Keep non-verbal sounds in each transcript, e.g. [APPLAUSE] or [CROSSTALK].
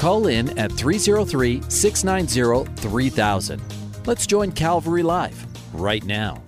Call in at 303 690 3000. Let's join Calvary Live right now.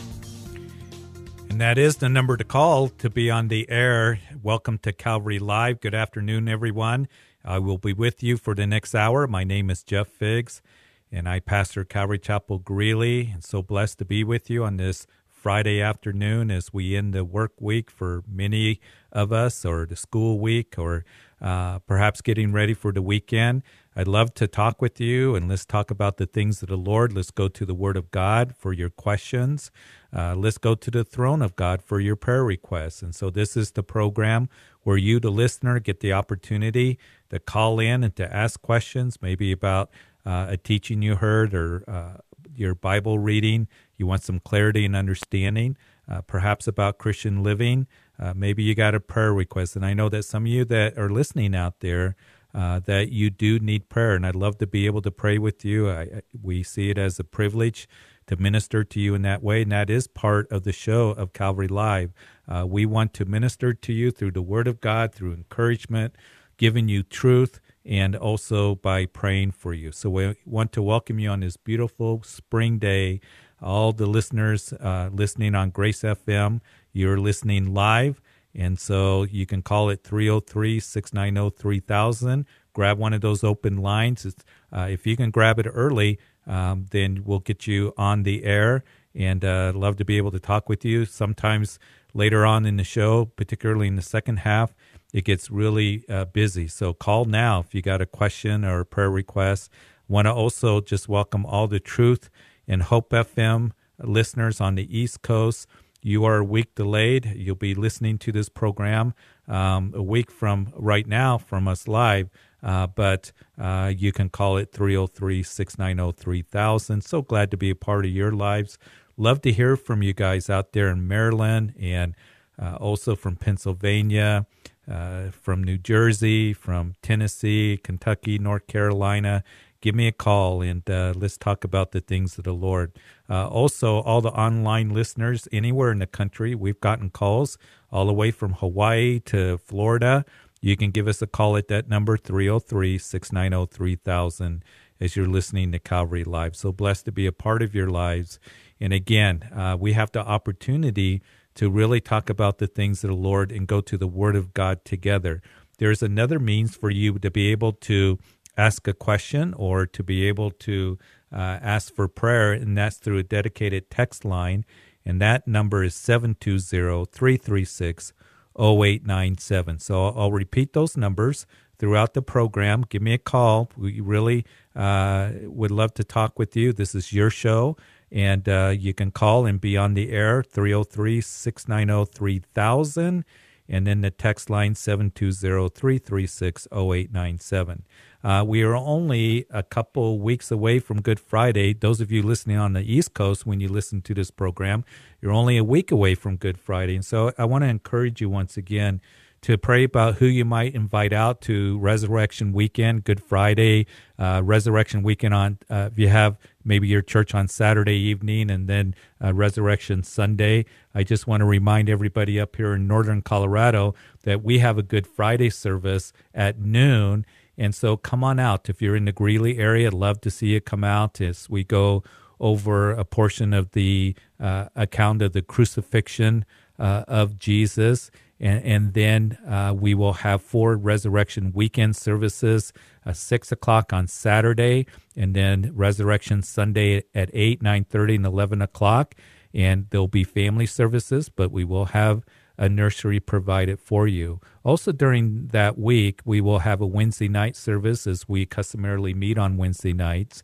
And that is the number to call to be on the air. Welcome to Calvary Live. Good afternoon, everyone. I will be with you for the next hour. My name is Jeff Figs, and I pastor Calvary Chapel Greeley. And so blessed to be with you on this Friday afternoon as we end the work week for many of us, or the school week, or uh, perhaps getting ready for the weekend. I'd love to talk with you and let's talk about the things of the Lord. Let's go to the Word of God for your questions. Uh, let's go to the throne of God for your prayer requests. And so, this is the program where you, the listener, get the opportunity to call in and to ask questions, maybe about uh, a teaching you heard or uh, your Bible reading. You want some clarity and understanding, uh, perhaps about Christian living. Uh, maybe you got a prayer request. And I know that some of you that are listening out there, uh, that you do need prayer, and I'd love to be able to pray with you. I, we see it as a privilege to minister to you in that way, and that is part of the show of Calvary Live. Uh, we want to minister to you through the Word of God, through encouragement, giving you truth, and also by praying for you. So we want to welcome you on this beautiful spring day. All the listeners uh, listening on Grace FM, you're listening live. And so you can call it 303 690 3000. Grab one of those open lines. Uh, if you can grab it early, um, then we'll get you on the air and uh, love to be able to talk with you. Sometimes later on in the show, particularly in the second half, it gets really uh, busy. So call now if you got a question or a prayer request. Want to also just welcome all the Truth and Hope FM listeners on the East Coast you are a week delayed. You'll be listening to this program um, a week from right now from us live, uh, but uh, you can call it 303 690 3000. So glad to be a part of your lives. Love to hear from you guys out there in Maryland and uh, also from Pennsylvania, uh, from New Jersey, from Tennessee, Kentucky, North Carolina give me a call and uh, let's talk about the things of the Lord. Uh, also, all the online listeners anywhere in the country, we've gotten calls all the way from Hawaii to Florida. You can give us a call at that number, 303 690 3000, as you're listening to Calvary Live. So blessed to be a part of your lives. And again, uh, we have the opportunity to really talk about the things of the Lord and go to the Word of God together. There's another means for you to be able to ask a question or to be able to uh, ask for prayer, and that's through a dedicated text line. And that number is 720 336 0897. So I'll, I'll, repeat those numbers throughout the program. Give me a call. We really uh, would love to talk with you. This is your show. And uh, you can call and be on the air 303 690 3000 and then the text line 720-336-0897. Uh, we are only a couple weeks away from Good Friday. Those of you listening on the East Coast, when you listen to this program, you're only a week away from Good Friday. And so I want to encourage you once again to pray about who you might invite out to Resurrection Weekend, Good Friday, uh, Resurrection Weekend on, uh, if you have maybe your church on Saturday evening and then uh, Resurrection Sunday. I just want to remind everybody up here in Northern Colorado that we have a Good Friday service at noon. And so come on out. If you're in the Greeley area, I'd love to see you come out as we go over a portion of the uh, account of the crucifixion uh, of Jesus and, and then uh, we will have four resurrection weekend services, uh, six o'clock on Saturday, and then resurrection Sunday at eight, nine thirty, and eleven o'clock. And there'll be family services, but we will have a nursery provided for you. Also, during that week, we will have a Wednesday night service as we customarily meet on Wednesday nights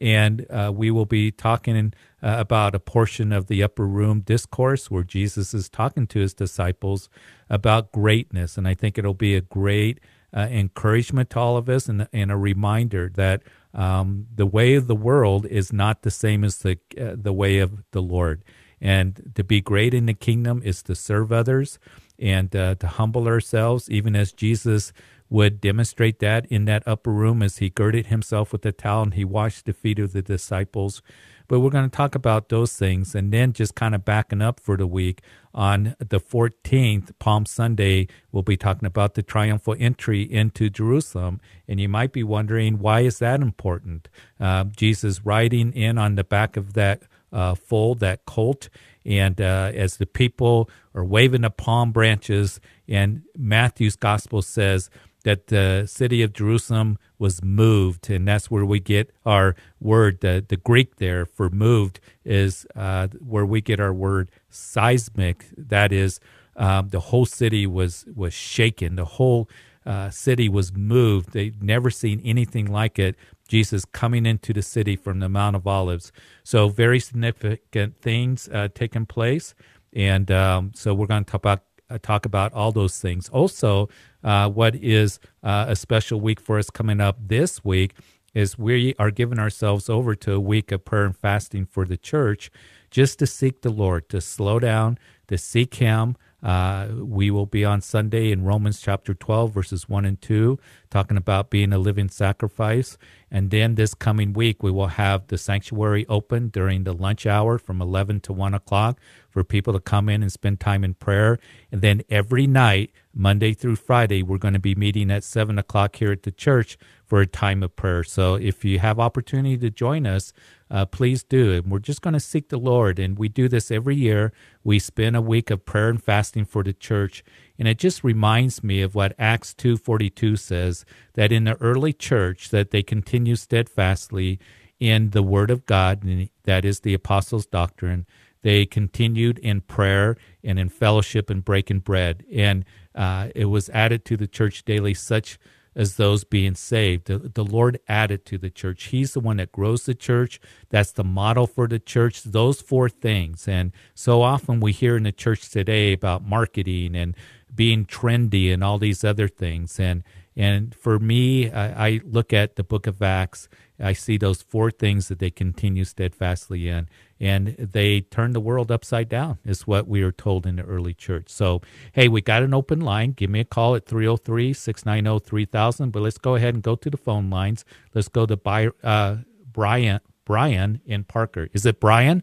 and uh, we will be talking uh, about a portion of the upper room discourse where Jesus is talking to his disciples about greatness. And I think it'll be a great uh, encouragement to all of us and, and a reminder that um, the way of the world is not the same as the uh, the way of the Lord. And to be great in the kingdom is to serve others and uh, to humble ourselves, even as Jesus would demonstrate that in that upper room as he girded himself with a towel and he washed the feet of the disciples. But we're going to talk about those things and then just kind of backing up for the week. On the 14th, Palm Sunday, we'll be talking about the triumphal entry into Jerusalem. And you might be wondering, why is that important? Uh, Jesus riding in on the back of that uh, foal, that colt. And uh, as the people are waving the palm branches, and Matthew's gospel says, that the city of Jerusalem was moved, and that's where we get our word. The, the Greek there for moved is uh, where we get our word seismic. That is, um, the whole city was was shaken. The whole uh, city was moved. They'd never seen anything like it. Jesus coming into the city from the Mount of Olives. So very significant things uh, taking place, and um, so we're going to talk about uh, talk about all those things. Also, uh, what is uh, a special week for us coming up this week is we are giving ourselves over to a week of prayer and fasting for the church just to seek the Lord, to slow down, to seek Him. Uh, we will be on Sunday in Romans chapter 12, verses 1 and 2, talking about being a living sacrifice. And then this coming week, we will have the sanctuary open during the lunch hour from 11 to 1 o'clock for people to come in and spend time in prayer. And then every night, Monday through Friday, we're going to be meeting at 7 o'clock here at the church for a time of prayer. So if you have opportunity to join us, uh, please do. And we're just going to seek the Lord. And we do this every year. We spend a week of prayer and fasting for the church. And it just reminds me of what Acts 2.42 says, that in the early church, that they continue steadfastly in the word of God, and that is the apostles' doctrine, they continued in prayer and in fellowship and breaking bread. And uh, it was added to the church daily, such as those being saved. The, the Lord added to the church. He's the one that grows the church. That's the model for the church. Those four things. And so often we hear in the church today about marketing and being trendy and all these other things. And and for me, I, I look at the book of Acts I see those four things that they continue steadfastly in, and they turn the world upside down, is what we are told in the early church. So, hey, we got an open line. Give me a call at 303 690 3000. But let's go ahead and go to the phone lines. Let's go to By, uh, Brian, Brian in Parker. Is it Brian?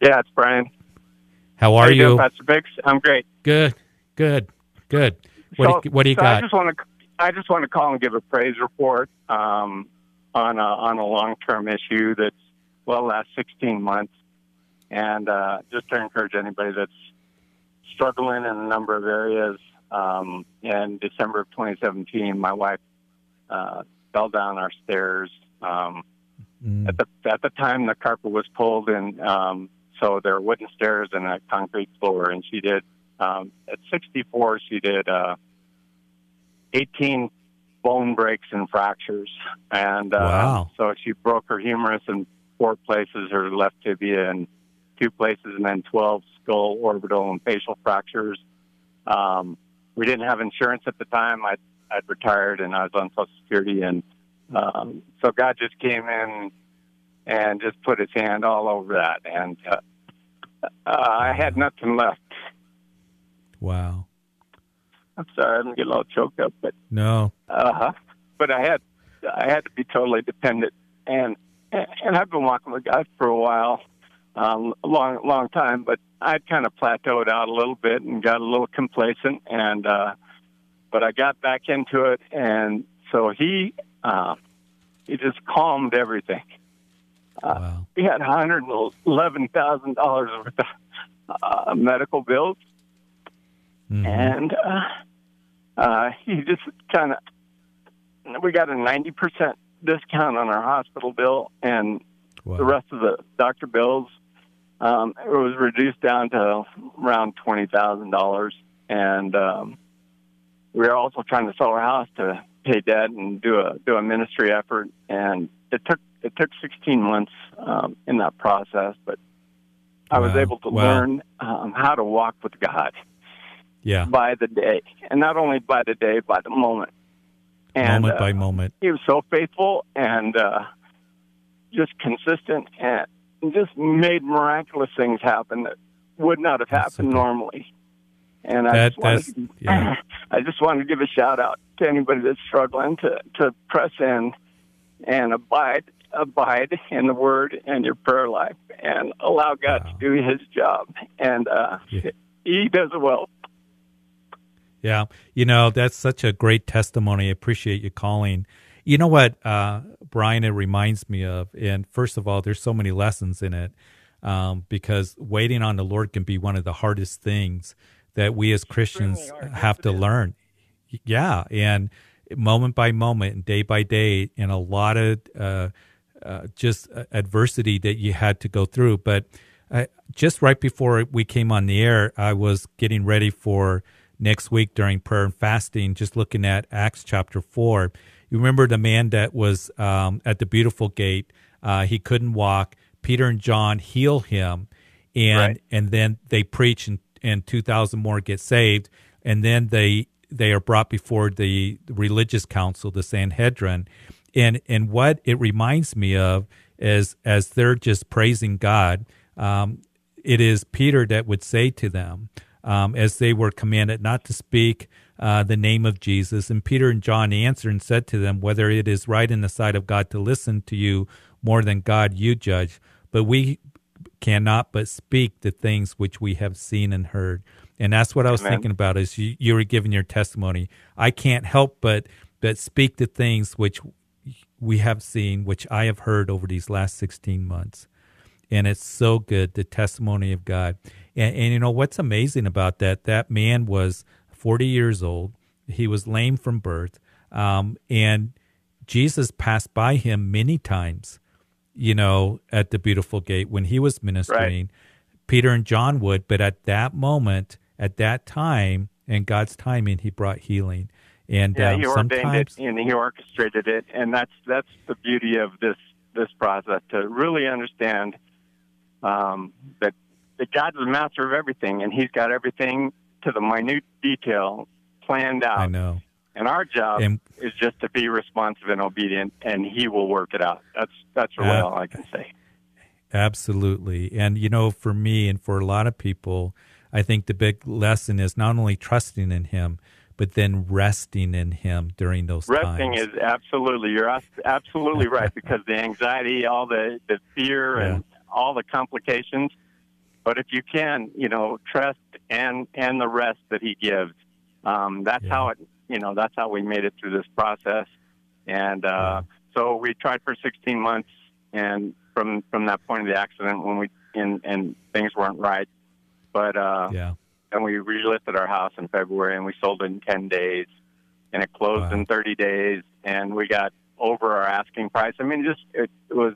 Yeah, it's Brian. How are How you, you? doing, Pastor Biggs? I'm great. Good, good, good. What, so, do, what do you so got? I just want to I just want to call and give a praise report. Um, on a on a long term issue that's well last 16 months, and uh, just to encourage anybody that's struggling in a number of areas. Um, in December of 2017, my wife uh, fell down our stairs. Um, Mm. At the at the time, the carpet was pulled, and um, so there were wooden stairs and a concrete floor. And she did um, at 64, she did uh, 18 bone breaks and fractures. And uh, Wow. so she broke her humerus in four places, her left tibia in two places, and then 12 skull, orbital, and facial fractures. Um, we didn't have insurance at the time. I'd, I'd retired and I was on Social Security. And um, so God just came in and just put his hand all over that. And uh, uh, I had nothing left. Wow. I'm sorry, I'm getting a little choked up, but No. Uh huh. But I had I had to be totally dependent, and and I've been walking with God for a while, um, a long long time. But I'd kind of plateaued out a little bit and got a little complacent, and uh, but I got back into it, and so he uh, he just calmed everything. Uh, Wow. We had one hundred eleven thousand dollars worth of uh, medical bills Mhm. and uh, uh, [LAUGHS] he just kind of we got a ninety percent discount on our hospital bill, and Wow. the rest of the doctor bills um, it was reduced down to around twenty thousand dollars, and um, we were also trying to sell our house to pay debt and do a do a ministry effort, and it took it took sixteen months um, in that process, but I was able to Wow. learn um, how to walk with God Yeah. by the day, and not only by the day, by the moment. And, moment uh, by moment. He was so faithful and uh, just consistent and just made miraculous things happen that would not have That's happened normally. And I That- just, wanted, yeah. [CLEARS THROAT] I just wanted to give a shout out to anybody that's struggling to, to press in and abide abide in the word and your prayer life and allow God Wow. to do his job. And uh, Yeah. he does it well. Yeah. You know, that's such a great testimony. I appreciate you calling. You know what, uh, Brian, it reminds me of, and first of all, there's so many lessons in it um, because waiting on the Lord can be one of the hardest things that we as Christians hard. have to learn. Yeah. And moment by moment and day by day, and a lot of uh, uh, just uh, adversity that you had to go through. But uh, just right before we came on the air, I was getting ready for next week during prayer and fasting, just looking at Acts chapter 4. You remember the man that was um, at the beautiful gate? Uh, he couldn't walk. Peter and John heal him, and Right. and then they preach, and, and two thousand more get saved, and then they they are brought before the religious council, the Sanhedrin, and and what it reminds me of is as they're just praising God, um, it is Peter that would say to them, um, as they were commanded not to speak uh, the name of Jesus. And Peter and John answered and said to them, Whether it is right in the sight of God to listen to you more than God, you judge. But we cannot but speak the things which we have seen and heard. And that's what I was Amen. thinking about as you, you were giving your testimony. I can't help but but speak the things which we have seen, which I have heard over these last 16 months and it's so good the testimony of god and, and you know what's amazing about that that man was 40 years old. He was lame from birth. Um, and jesus passed by him many times you know at the beautiful gate when he was ministering. Peter and john would but at that moment at that time and god's timing he brought healing. And Yeah, um, he ordained it and he orchestrated it, and that's that's the beauty of this this process to really understand um, that that is the master of everything, and He's got everything to the minute detail planned out. i know And our job And- is just to be responsive and obedient, and He will work it out. That's that's really Uh, all I can say. Absolutely. And, you know, for me and for a lot of people, I think the big lesson is not only trusting in Him, but then resting in Him during those Resting times. is absolutely you're absolutely right because the anxiety, all the the fear, [LAUGHS] and all the complications. But if you can, you know, trust and and the rest that He gives, um, that's Yeah. how it. You know, that's how we made it through this process. And uh, so we tried for 16 months, and from from that point of the accident, when we and and things weren't right, but uh, yeah. and we relisted our house in February and we sold it in 10 days and it closed Wow. in 30 days and we got over our asking price. I mean, just it, it was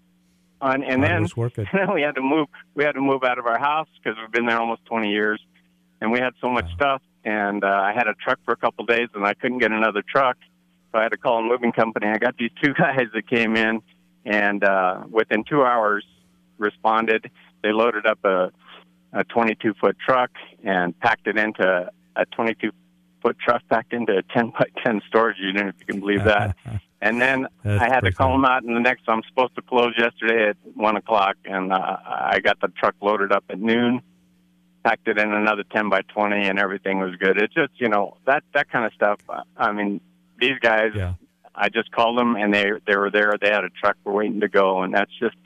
on, and then working. then [LAUGHS] we had to move. We had to move out of our house because we've been there almost 20 years, and we had so much Wow. stuff. And uh, I had a truck for a couple of days, and I couldn't get another truck, so I had to call a moving company. I got these two [LAUGHS] guys that came in, and uh, within two hours, responded. They loaded up a a 22 foot truck and packed it into a 22 foot truck packed into a 10 by 10 storage unit, if you can believe that. [LAUGHS] And then That's I had to call them out, and the next I'm supposed to close yesterday at one o'clock, and uh, I got the truck loaded up at noon, packed it in another ten by twenty, and everything was good. It's just you know that that kind of stuff. I mean, these guys, Yeah. I just called them, and they they were there. They had a truck, were waiting to go, and that's just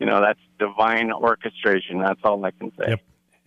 you know that's divine orchestration. That's all I can say. Yep.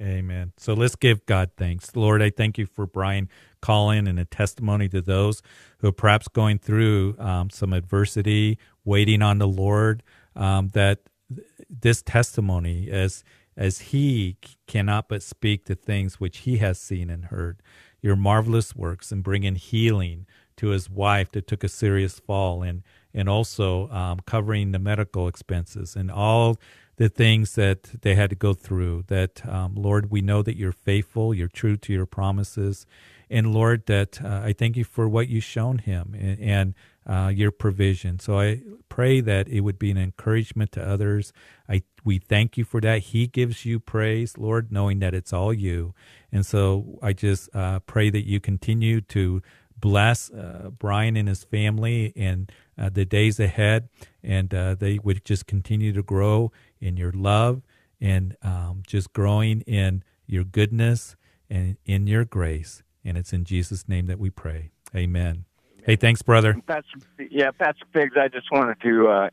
Amen. So let's give God thanks. Lord, I thank you for Brian calling and a testimony to those who are perhaps going through um, some adversity, waiting on the Lord, um, that th- this testimony, as as he cannot but speak the things which he has seen and heard, your marvelous works and bringing healing to his wife that took a serious fall and and also um, covering the medical expenses and all the things that they had to go through. That um, Lord, we know that you're faithful, you're true to your promises, and Lord, that uh, I thank you for what you've shown him and, and uh, your provision. So I pray that it would be an encouragement to others. I we thank you for that. He gives you praise, Lord, knowing that it's all you. And so I just uh, pray that you continue to bless uh, Brian and his family and uh, the days ahead, and uh, they would just continue to grow in your love and um, just growing in your goodness and in your grace. And it's in Jesus' name that we pray. Amen. Hey, thanks, brother. Pastor, yeah, Pastor Figs, I just wanted to uh,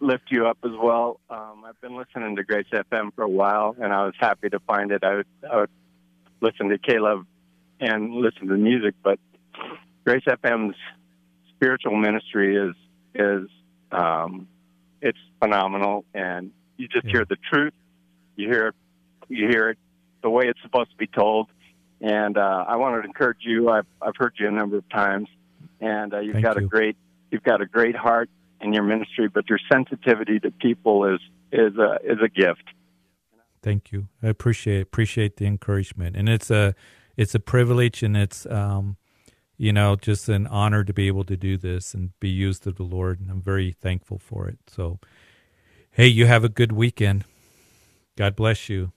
lift you up as well. Um, I've been listening to Grace FM for a while, and I was happy to find it. I would, I would listen to K-LOVE and listen to music, but Grace FM's spiritual ministry is is um, it's phenomenal, and you just yeah. hear the truth. You hear you hear it the way it's supposed to be told. And uh, I wanted to encourage you. I've I've heard you a number of times, and uh, you've Thank got you. a great you've got a great heart in your ministry. But your sensitivity to people is is a is a gift. Thank you. I appreciate appreciate the encouragement, and it's a it's a privilege, and it's um, you know just an honor to be able to do this and be used of the Lord, and I'm very thankful for it. So, hey, you have a good weekend. God bless you.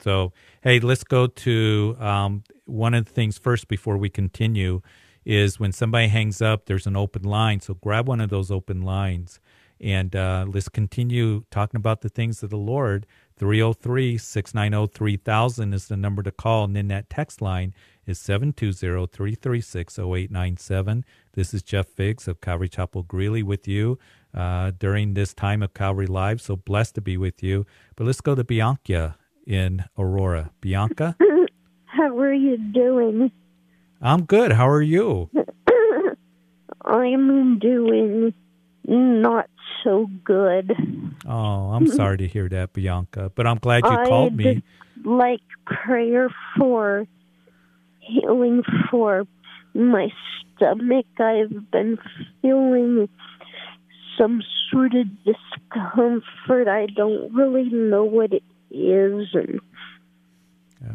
So, hey, let's go to um, one of the things first before we continue is when somebody hangs up, there's an open line. So grab one of those open lines and uh, let's continue talking about the things of the Lord. 303 690 3000 is the number to call. And then that text line is 720 336 0897. This is Jeff Figs of Calvary Chapel Greeley with you uh, during this time of Calvary Live. So blessed to be with you. But let's go to Bianca in Aurora. Bianca? [LAUGHS] How are you doing? I'm good. How are you? [COUGHS] I'm doing not so good. Oh, I'm [LAUGHS] sorry to hear that, Bianca, but I'm glad you I'd called me. Like prayer for healing for my stomach. I've been feeling some sort of discomfort. I don't really know what it is and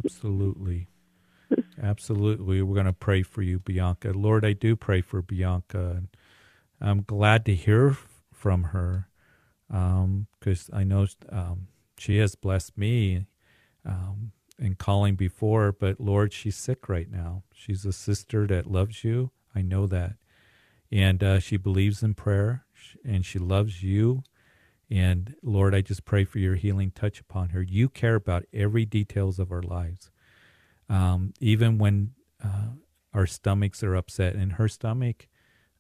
absolutely absolutely we're going to pray for you bianca lord i do pray for bianca and i'm glad to hear from her because um, i know um, she has blessed me um, in calling before but lord she's sick right now. She's a sister that loves you. I know that. And uh, she believes in prayer and she loves you. And Lord, I just pray for your healing touch upon her. You care about every details of our lives, um, even when uh, our stomachs are upset, and her stomach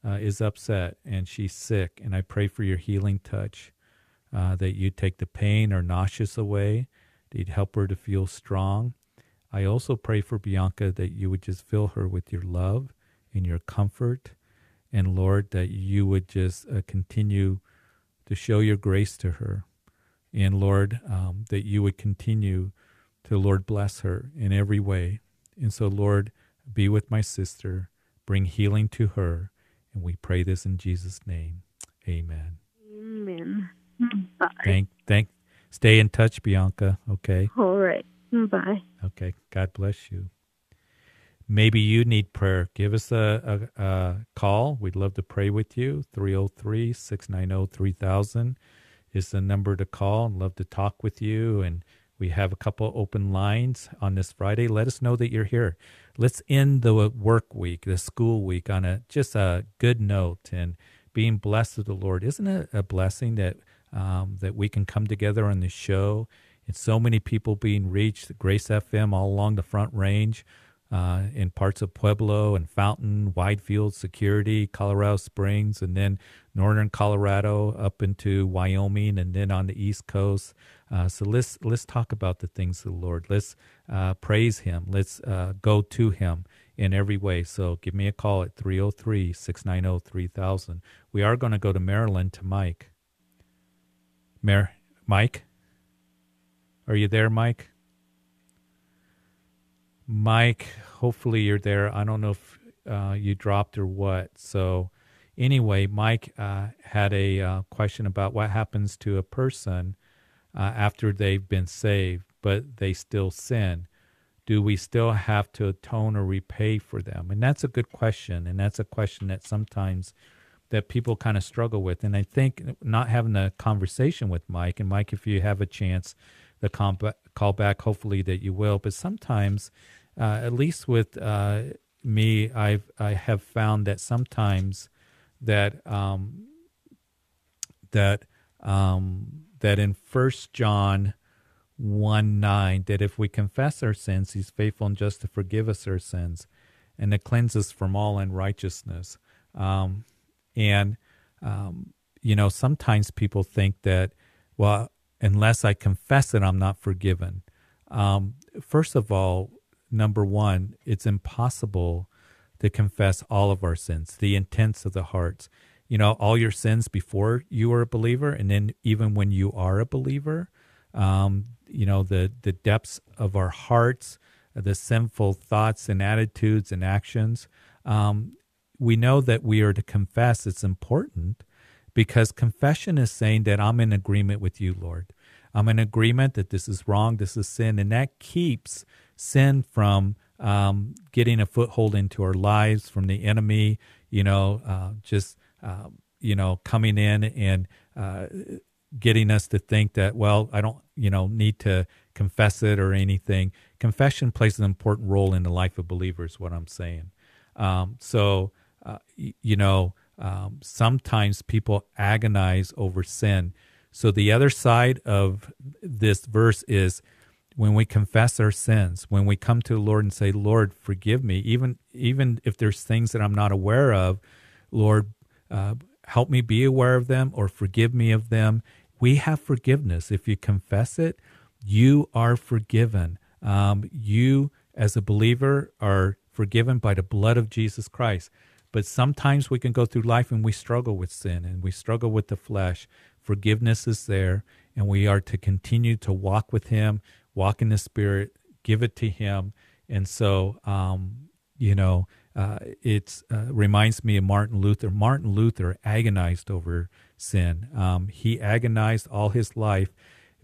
uh, is upset and she's sick. And I pray for your healing touch, uh, that you take the pain or nauseous away, that you'd help her to feel strong. I also pray for Bianca that you would just fill her with your love and your comfort, and Lord, that you would just uh, continue to show your grace to her. And Lord, um, that you would continue to, Lord, bless her in every way. And so, Lord, be with my sister, bring healing to her. And we pray this in Jesus' name. Amen. Amen. Bye. Thank, thank, stay in touch, Bianca. Okay. All right. Bye. Okay. God bless you. Maybe you need prayer. Give us a, a, a call. We'd love to pray with you. 303 690 3000 is the number to call and love to talk with you. And we have a couple open lines on this Friday. Let us know that you're here. Let's end the work week, the school week, on a just a good note and being blessed of the Lord. Isn't it a blessing that um, that we can come together on the show and so many people being reached? Grace FM all along the Front Range uh, in parts of Pueblo and Fountain, Widefield, Security, Colorado Springs, and then northern Colorado up into Wyoming, and then on the East Coast. Uh, so let's let's talk about the things of the Lord. Let's uh, praise Him. Let's uh, go to Him in every way. So give me a call at 303 690 3000. We are going to go to Maryland to Mike. Mar- Mike? Are you there, Mike? Mike, hopefully you're there. I don't know if uh, you dropped or what. So, anyway, Mike uh, had a uh, question about what happens to a person uh, after they've been saved, but they still sin. Do we still have to atone or repay for them? And that's a good question, and that's a question that sometimes that people kind of struggle with. And I think not having a conversation with Mike, and Mike, if you have a chance, the call back, hopefully that you will. But sometimes uh, at least with uh, me, I've I have found that sometimes that um, that um, that in First John one nine that if we confess our sins, He's faithful and just to forgive us our sins and to cleanse us from all unrighteousness. Um, and um, you know, sometimes people think that well, unless I confess it, I'm not forgiven. Um, first of all, number one, it's impossible to confess all of our sins, the intents of the hearts. You know, all your sins before you were a believer, and then even when you are a believer, um, you know, the, the depths of our hearts, the sinful thoughts and attitudes and actions. Um, we know that we are to confess. It's important because confession is saying that I'm in agreement with you, Lord. I'm in agreement that this is wrong, this is sin, and that keeps sin from um, getting a foothold into our lives from the enemy. You know, uh, just uh, you know coming in and uh, getting us to think that well, I don't you know need to confess it or anything. Confession plays an important role in the life of believers. What I'm saying. Um, so uh, you know, um, sometimes people agonize over sin. So the other side of this verse is when we confess our sins, when we come to the Lord and say, "Lord, forgive me," even even if there's things that I'm not aware of, Lord, uh, help me be aware of them or forgive me of them. We have forgiveness. If you confess it, you are forgiven. Um, you, as a believer, are forgiven by the blood of Jesus Christ. But sometimes we can go through life and we struggle with sin and we struggle with the flesh. Forgiveness is there, and we are to continue to walk with Him, walk in the Spirit, give it to Him. And so, um, you know, uh, it uh, reminds me of Martin Luther. Martin Luther agonized over sin. Um, he agonized all his life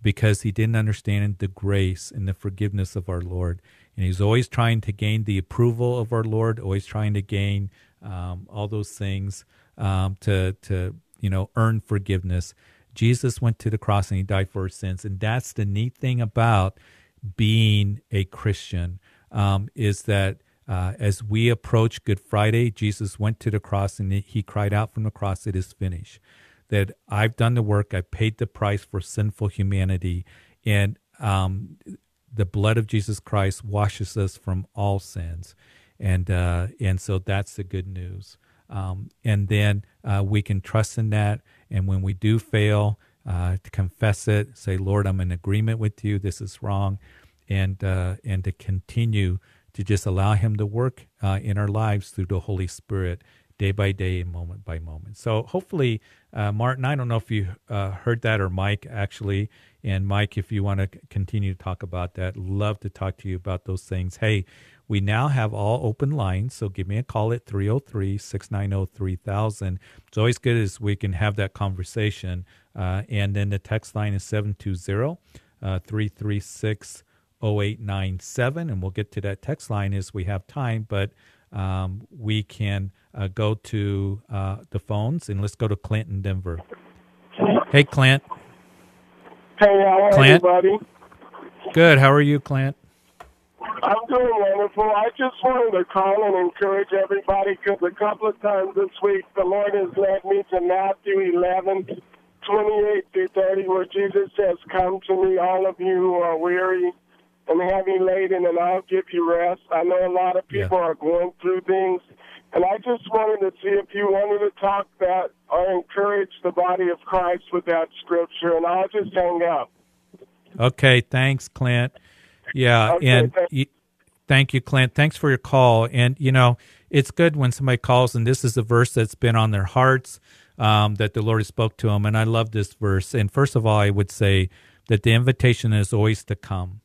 because he didn't understand the grace and the forgiveness of our Lord. And he's always trying to gain the approval of our Lord, always trying to gain um, all those things um, to to you know earn forgiveness. Jesus went to the cross and he died for our sins, and that's the neat thing about being a Christian um, is that uh, as we approach Good Friday, Jesus went to the cross and he cried out from the cross, "It is finished." That I've done the work, I paid the price for sinful humanity, and um, the blood of Jesus Christ washes us from all sins and uh, and so that's the good news. Um, and then uh, we can trust in that. And when we do fail, uh, to confess it, say, Lord, I'm in agreement with you. This is wrong, and uh, and to continue to just allow Him to work uh, in our lives through the Holy Spirit, day by day, and moment by moment. So hopefully, uh, Martin, I don't know if you heard that or Mike actually. And Mike, if you want to continue to talk about that, love to talk to you about those things. Hey, we now have all open lines, so give me a call at 303 690 3000. It's always good as we can have that conversation. Uh, and then the text line is 720 uh, 336 0897. And we'll get to that text line as we have time, but um, we can uh, go to uh, the phones and let's go to Clint in Denver. Hey, Clint. Hey, how are Clint? everybody? Good. How are you, Clint? I'm doing wonderful. I just wanted to call and encourage everybody because a couple of times this week the Lord has led me to Matthew 11, 28 through 30, where Jesus says, Come to me, all of you who are weary and heavy laden, and I'll give you rest. I know a lot of people yeah. are going through things, and I just wanted to see if you wanted to talk that or encourage the body of Christ with that scripture, and I'll just hang up. Okay, thanks, Clint. Yeah, okay, and y- thank you, Clint. Thanks for your call. And you know, it's good when somebody calls and this is a verse that's been on their hearts um, that the Lord spoke to them. And I love this verse. And first of all, I would say that the invitation is always to come.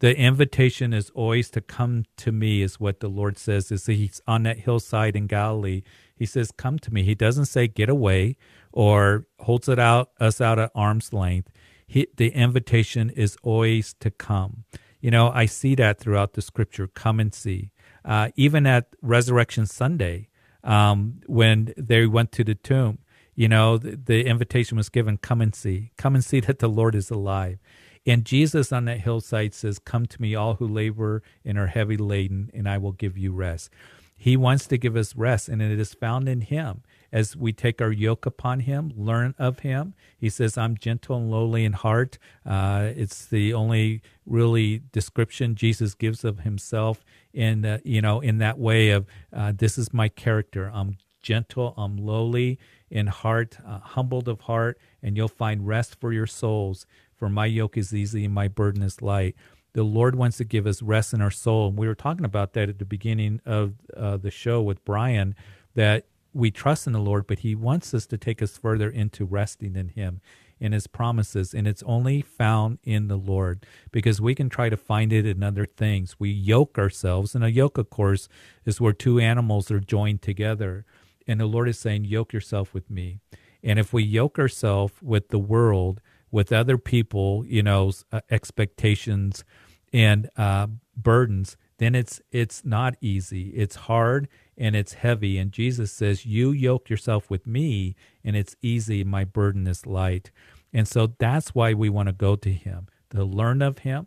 The invitation is always to come to me, is what the Lord says. Is He's on that hillside in Galilee. He says, "Come to me." He doesn't say, "Get away," or holds it out us out at arm's length he, the invitation is always to come. You know, I see that throughout the scripture. Come and see. Uh, even at Resurrection Sunday, um, when they went to the tomb, you know, the, the, invitation was given come and see. Come and see [LAUGHS] that the Lord is alive. And Jesus on that hillside says, Come to me, all who labor and are heavy laden, and I will give you rest. He wants to give us rest, and it is found in Him. As we take our yoke upon Him, learn of Him. He says, I'm gentle and lowly in heart. Uh, it's the only really description Jesus gives of Himself in, uh, you know, in that way of, uh, this is my character. I'm gentle, I'm lowly in heart, uh, humbled of heart, and you'll find rest for your souls. For my yoke is easy and my burden is light. The Lord wants to give us rest in our soul. And we were talking about that at the beginning of uh, the show with Brian, that we trust in the Lord, but He wants us to take us further into resting in Him, in His promises. And it's only found in the Lord because we can try to find it in other things. We yoke ourselves. And a yoke, of course, is where two animals are joined together. And the Lord is saying, Yoke yourself with me. And if we yoke ourselves with the world, with other people, you know, uh, expectations and uh, burdens, then it's it's not easy. It's hard and it's heavy. And Jesus says, "You yoke yourself with me, and it's easy. My burden is light." And so that's why we want to go to Him to learn of Him,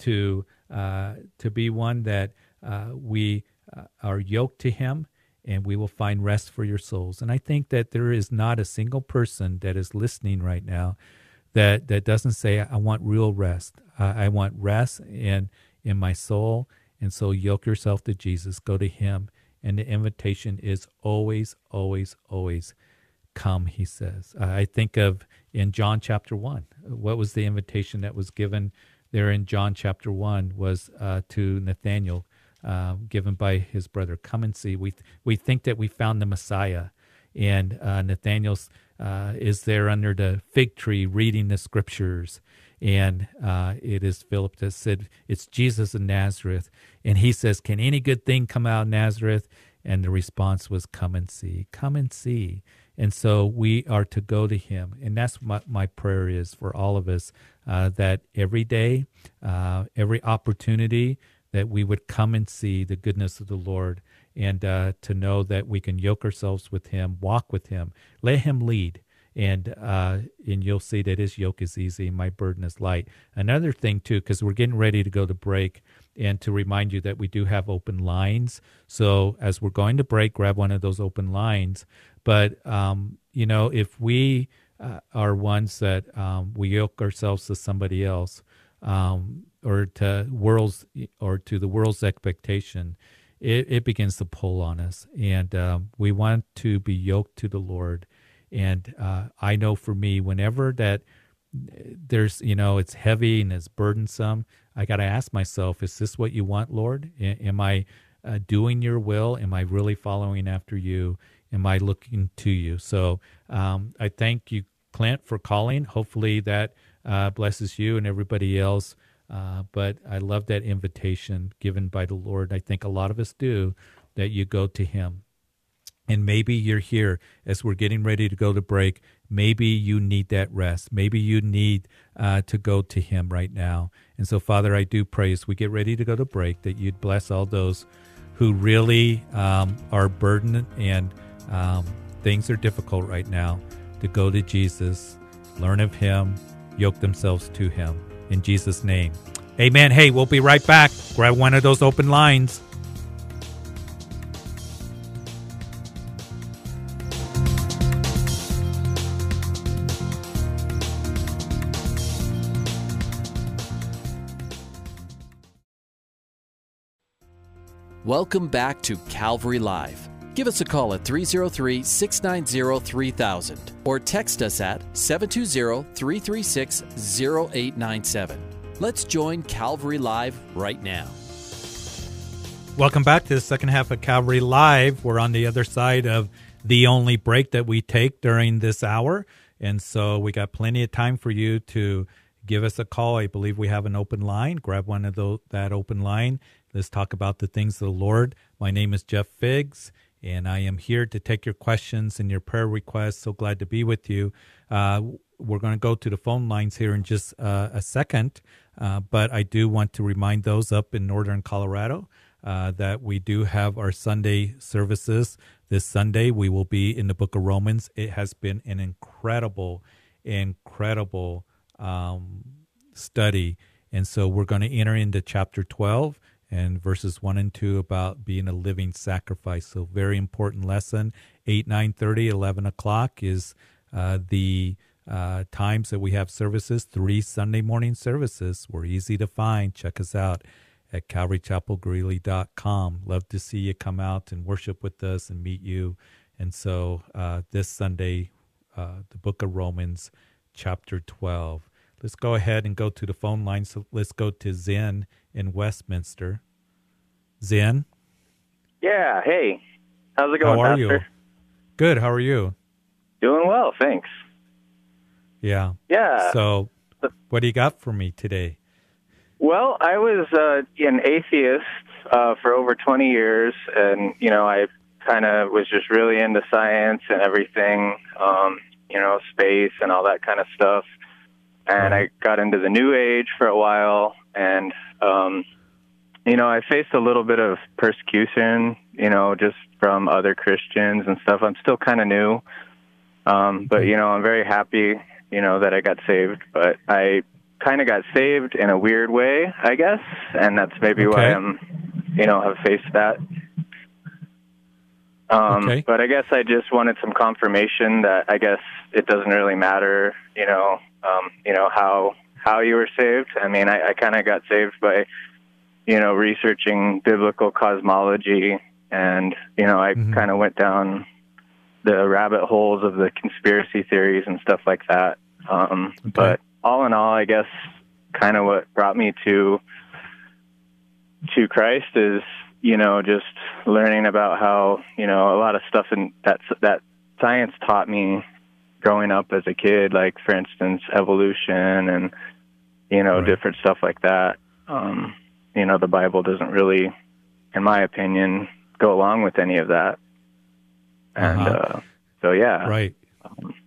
to uh, to be one that uh, we uh, are yoked to Him, and we will find rest for your souls. And I think that there is not a single person that is listening right now that that doesn't say I want real rest. Uh, I want rest in in my soul. And so yoke yourself to Jesus, go to him, and the invitation is always always always come, he says. I think of in John chapter 1. What was the invitation that was given there in John chapter 1 was uh, to Nathaniel uh, given by his brother. Come and see. We, th- we think that we found the Messiah. And uh, Nathaniel uh, is there under the fig tree reading the scriptures. And uh, it is Philip that said, It's Jesus of Nazareth. And he says, Can any good thing come out of Nazareth? And the response was, Come and see. Come and see. And so we are to go to him. And that's what my prayer is for all of us uh, that every day, uh, every opportunity, that we would come and see the goodness of the Lord and uh, to know that we can yoke ourselves with Him, walk with Him, let Him lead. And uh, and you'll see that his yoke is easy, my burden is light. Another thing too, because we're getting ready to go to break, and to remind you that we do have open lines. So as we're going to break, grab one of those open lines. But um, you know, if we uh, are ones that um, we yoke ourselves to somebody else, um, or to world's or to the world's expectation, it, it begins to pull on us, and um, we want to be yoked to the Lord. And uh, I know for me, whenever that there's you know it's heavy and it's burdensome, I got to ask myself: Is this what you want, Lord? am I uh, doing your will? Am I really following after you? Am I looking to you? So um, I thank you, Clint, for calling. Hopefully that uh, blesses you and everybody else. Uh, but I love that invitation given by the Lord. I think a lot of us do that you go to Him. And maybe you're here as we're getting ready to go to break. Maybe you need that rest. Maybe you need uh, to go to Him right now. And so, Father, I do pray as we get ready to go to break that you'd bless all those who really um, are burdened and um, things are difficult right now to go to Jesus, learn of Him, yoke themselves to Him in Jesus' name. Amen. Hey, we'll be right back. Grab one of those open lines. Welcome back to Calvary Live. Give us a call at 303 690 3000 or text us at 720 336 0897. Let's join Calvary Live right now. Welcome back to the second half of Calvary Live. We're on the other side of the only break that we take during this hour. And so we got plenty of time for you to give us a call. I believe we have an open line. Grab one of those, that open line. Let's talk about the things of the Lord. My name is Jeff Figs and I am here to take your questions and your prayer requests. So glad to be with you. Uh, we're going to go to the phone lines here in just uh, a second, uh, but I do want to remind those up in northern Colorado uh, that we do have our Sunday services. This Sunday, we will be in the book of Romans. It has been an incredible, incredible um, study. And so we're going to enter into chapter 12 and verses 1 and 2 about being a living sacrifice. So very important lesson. 8, 9, 30, 11 o'clock is uh, the uh, times that we have services, three Sunday morning services. We're easy to find. Check us out at calvarychapelgreeley.com. Love to see you come out and worship with us and meet you. And so uh, this Sunday, uh, the book of Romans, chapter 12. Let's go ahead and go to the phone line. So let's go to Zen in Westminster. Zen? Yeah, hey. How's it going, How are Pastor? you? Good. How are you? Doing well, thanks. Yeah. Yeah. So, what do you got for me today? Well, I was uh, an atheist uh, for over 20 years, and, you know, I kind of was just really into science and everything, um, you know, space and all that kind of stuff. And I got into the New Age for a while, and, um, you know, I faced a little bit of persecution, you know, just from other Christians and stuff. I'm still kind of new, um, but, you know, I'm very happy, you know, that I got saved. But I kind of got saved in a weird way, I guess, and that's maybe why I'm, you know, have faced that. Um, Okay. But I guess I just wanted some confirmation that I guess it doesn't really matter, you know, um, you know how how you were saved. I mean, I, I kind of got saved by, you know, researching biblical cosmology, and you know, I Mhm. kind of went down the rabbit holes of the conspiracy theories and stuff like that. Um, Okay. But all in all, I guess kind of what brought me to to Christ is you know just learning about how you know a lot of stuff in that that science taught me growing up as a kid, like for instance evolution and you know Right. different stuff like that. Um, you know the Bible doesn't really, in my opinion, go along with any of that. And Uh-huh. uh, so yeah, Right.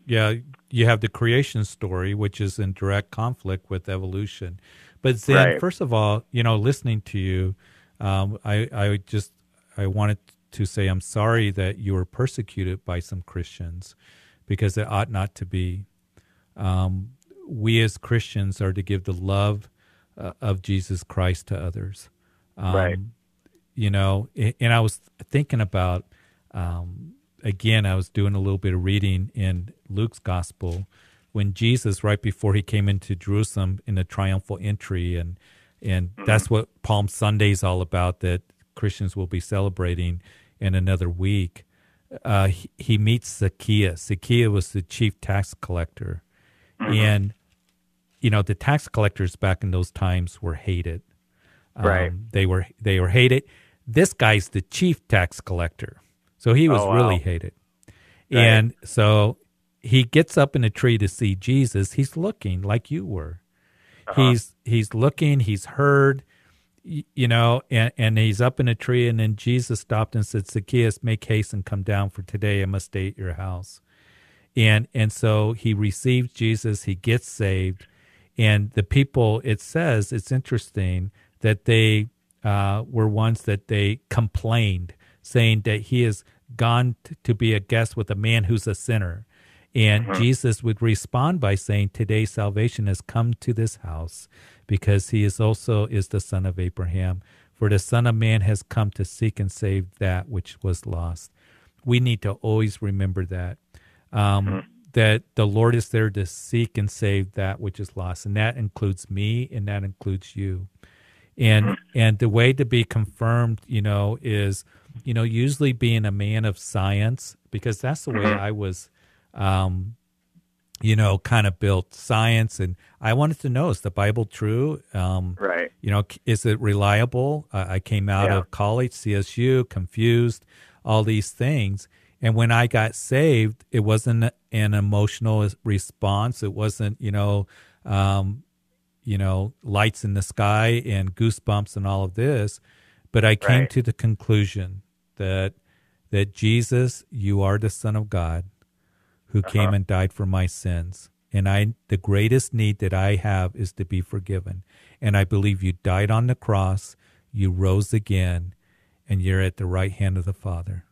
Yeah, you have the creation story, which is in direct conflict with evolution. But then, Right. first of all, you know, listening to you, um, I, I just I wanted to say I'm sorry that you were persecuted by some Christians because it ought not to be. Um, we as Christians are to give the love uh, of Jesus Christ to others. Um, Right. You know, and I was thinking about um, again, I was doing a little bit of reading in Luke's gospel when Jesus, right before he came into Jerusalem in a triumphal entry, and and that's what Palm Sunday is all about. That Christians will be celebrating in another week. Uh, he, he meets Zacchaeus. Zacchaeus was the chief tax collector, and you know the tax collectors back in those times were hated. Um, Right. They were they were hated. This guy's the chief tax collector, so he was Oh, wow. really hated. Right. And so he gets up in a tree to see Jesus. He's looking like you were. Uh-huh. He's he's looking. He's heard, you know, and, and he's up in a tree. And then Jesus stopped and said, "Zacchaeus, make haste and come down, for today I must stay at your house." And and so he receives Jesus. He gets saved, and the people. It says it's interesting that they uh, were ones that they complained, saying that he has gone t- to be a guest with a man who's a sinner. And Jesus would respond by saying, Today salvation has come to this house because he is also is the son of Abraham. For the Son of Man has come to seek and save that which was lost. We need to always remember that. Um, That the Lord is there to seek and save that which is lost. And that includes me and that includes you and and the way to be confirmed you know is you know usually being a man of science because that's the way i was um you know kind of built science. And i wanted to know is the bible true? Um right. you know is it reliable? Uh, i came out Yeah. of college csu confused all these things. And when i got saved it wasn't an emotional response. It wasn't you know um you know lights in the sky and goosebumps and all of this. But i came Right. to the conclusion that that jesus you are the son of god who came and died for my sins and i the greatest need that i have is to be forgiven and i believe you died on the cross you rose again and you're at the right hand of the father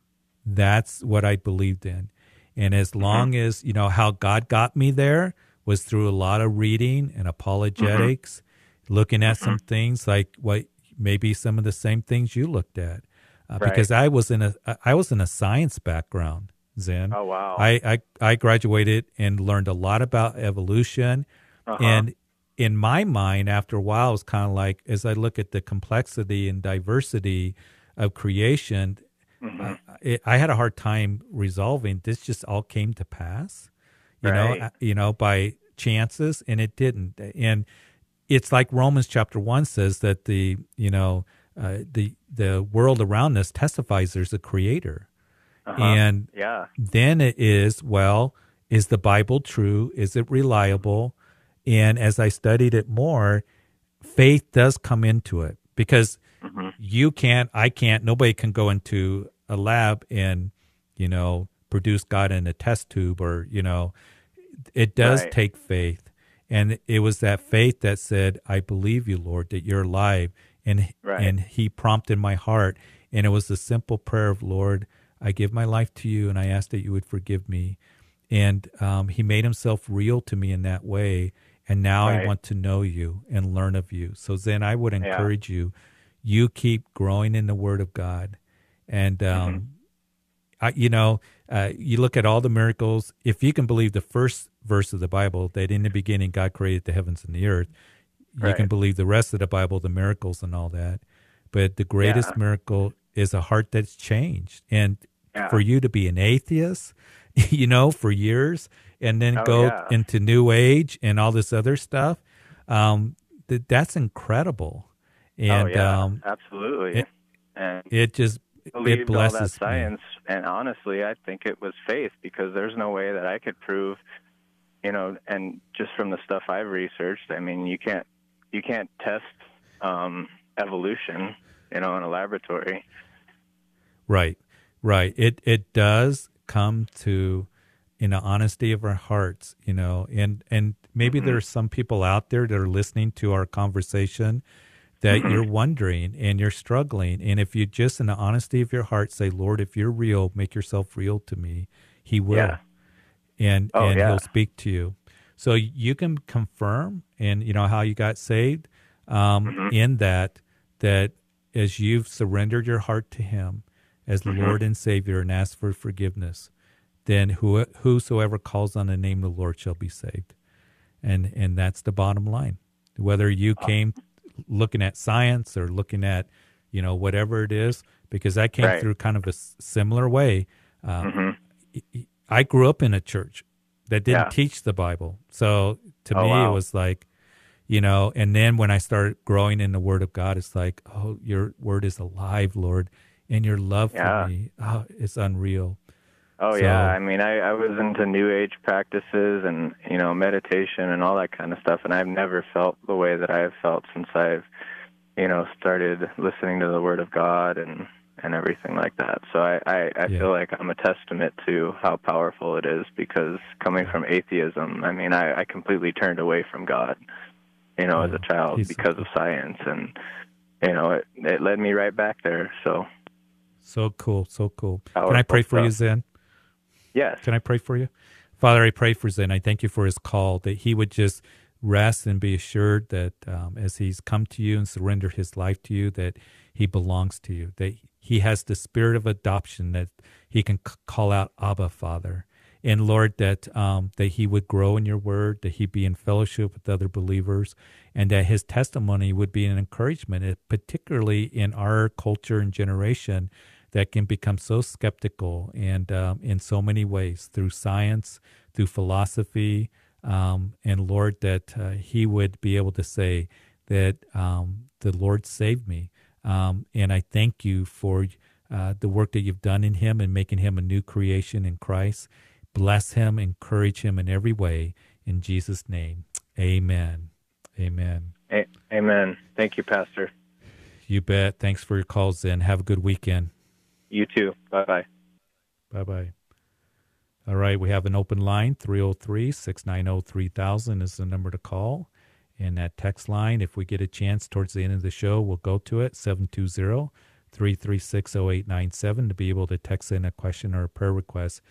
that's what i believed in and as long as you know how god got me there was through a lot of reading and apologetics, mm-hmm. looking at mm-hmm. some things like what maybe some of the same things you looked at. Uh, right. Because I was in a I was in a science background, Zen. Oh wow! I I, I graduated and learned a lot about evolution, uh-huh. and in my mind, after a while, it's kind of like as I look at the complexity and diversity of creation, mm-hmm. uh, it, I had a hard time resolving. This just all came to pass, you right. know, you know, by chances, and it didn't. And it's like Romans chapter one says that the you know uh, the the world around us testifies there's a creator, uh-huh. and yeah, then it is well, is the Bible true? Is it reliable? And as I studied it more, faith does come into it because mm-hmm. you can't, I can't, nobody can go into a lab and, you know, produce God in a test tube or, you know, it does right. take faith. And it was that faith that said, I believe you, Lord, that you're alive. And, right. and he prompted my heart. And it was the simple prayer of, Lord, I give my life to you and I ask that you would forgive me. And um, he made himself real to me in that way. And now right. I want to know you and learn of you. So then I would encourage yeah. you, you keep growing in the Word of God, and um, mm-hmm. I, you know, uh, you look at all the miracles. If you can believe the first verse of the Bible, that in the beginning God created the heavens and the earth, you right. can believe the rest of the Bible, the miracles and all that. But the greatest yeah. miracle is a heart that's changed, and yeah. for you to be an atheist, [LAUGHS] you know, for years and then oh, go yeah. into New Age and all this other stuff. Um, th- that's incredible. Oh, and, oh yeah, um, absolutely. It, and it just it blesses all that science. Me. And honestly, I think it was faith because there's no way that I could prove, you know, and just from the stuff I've researched, I mean, you can't you can't test um, evolution, you know, in a laboratory. Right, right. It it does come to in the honesty of our hearts, you know, and and maybe mm-hmm. there's some people out there that are listening to our conversation that mm-hmm. you're wondering and you're struggling, and if you just in the honesty of your heart say, "Lord, if you're real, make yourself real to me," He will, yeah. and oh, and yeah. He'll speak to you. So you can confirm, and you know how you got saved um, mm-hmm. in that that as you've surrendered your heart to Him as mm-hmm. Lord and Savior and ask for forgiveness then who, whosoever calls on the name of the Lord shall be saved. And and that's the bottom line. Whether you came looking at science or looking at, you know, whatever it is, because I came right. through kind of a similar way. Um, mm-hmm. I grew up in a church that didn't yeah. teach the Bible. So to oh, me, wow. it was like, you know, and then when I started growing in the Word of God, it's like, oh, your Word is alive, Lord, and your love yeah. for me, oh, it's unreal. Oh So- yeah, I mean, I I was into New Age practices and you know meditation and all that kind of stuff, and I've never felt the way that I have felt since I've you know started listening to the Word of God and and everything like that. So I I, I Yeah. feel like I'm a testament to how powerful it is because coming from atheism, I mean, I I completely turned away from God, you know, as a child he's- because of science and you know it it led me right back there. So So cool, so cool. Can I pray for you. Zen? yes, Can I pray for you? Father, I pray for Zen. I thank you for his call, that he would just rest and be assured that um, as he's come to you and surrendered his life to you, that he belongs to you, that he has the spirit of adoption, that he can c- call out Abba, Father. And Lord, that um, that he would grow in your word, that he be in fellowship with other believers, and that his testimony would be an encouragement, eh, particularly in our culture and generation that can become so skeptical and um, in so many ways through science, through philosophy, um, and Lord, that uh, He would be able to say that um, the Lord saved me, um, and I thank you for uh, the work that you've done in Him and making Him a new creation in Christ. Bless Him, encourage Him in every way. In Jesus' name, Amen. Amen. A- amen. Thank you, Pastor. You bet. Thanks for your calls, Zen. Have a good weekend. You too. Bye bye. Bye bye. All right, we have an open line 303 690 3000 is the number to call. And that text line, if we get a chance towards the end of the show, we'll go to it 720 336 0897 to be able to text in a question or a prayer request.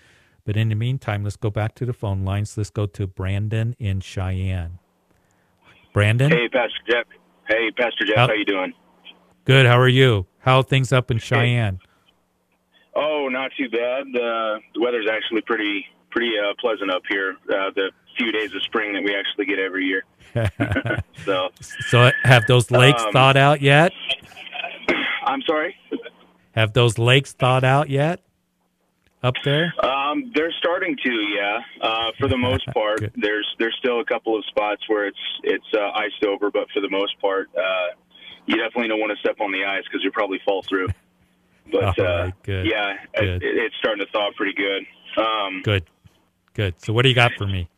But in the meantime, let's go back to the phone lines. Let's go to Brandon in Cheyenne. Brandon? Hey, Pastor Jeff. Hey, Pastor Jeff. How- How, you doing? Good. How are you? How are things up in Cheyenne? Oh, not too bad. Uh, the weather's actually pretty pretty uh, pleasant up here. Uh, the few days of spring that we actually get every year. [LAUGHS] So, so have those lakes Um, thawed out yet? I'm sorry. Have those lakes thawed out yet? Up there? Um, they're starting to, yeah. Uh, for the most [LAUGHS] part, there's there's still a couple of spots where it's it's uh, iced over, but for the most part, uh, you definitely don't want to step on the ice because you'll probably fall through. But uh, right, good, yeah. It, it's starting to thaw pretty good. Um, Good. Good. So what do you got for me?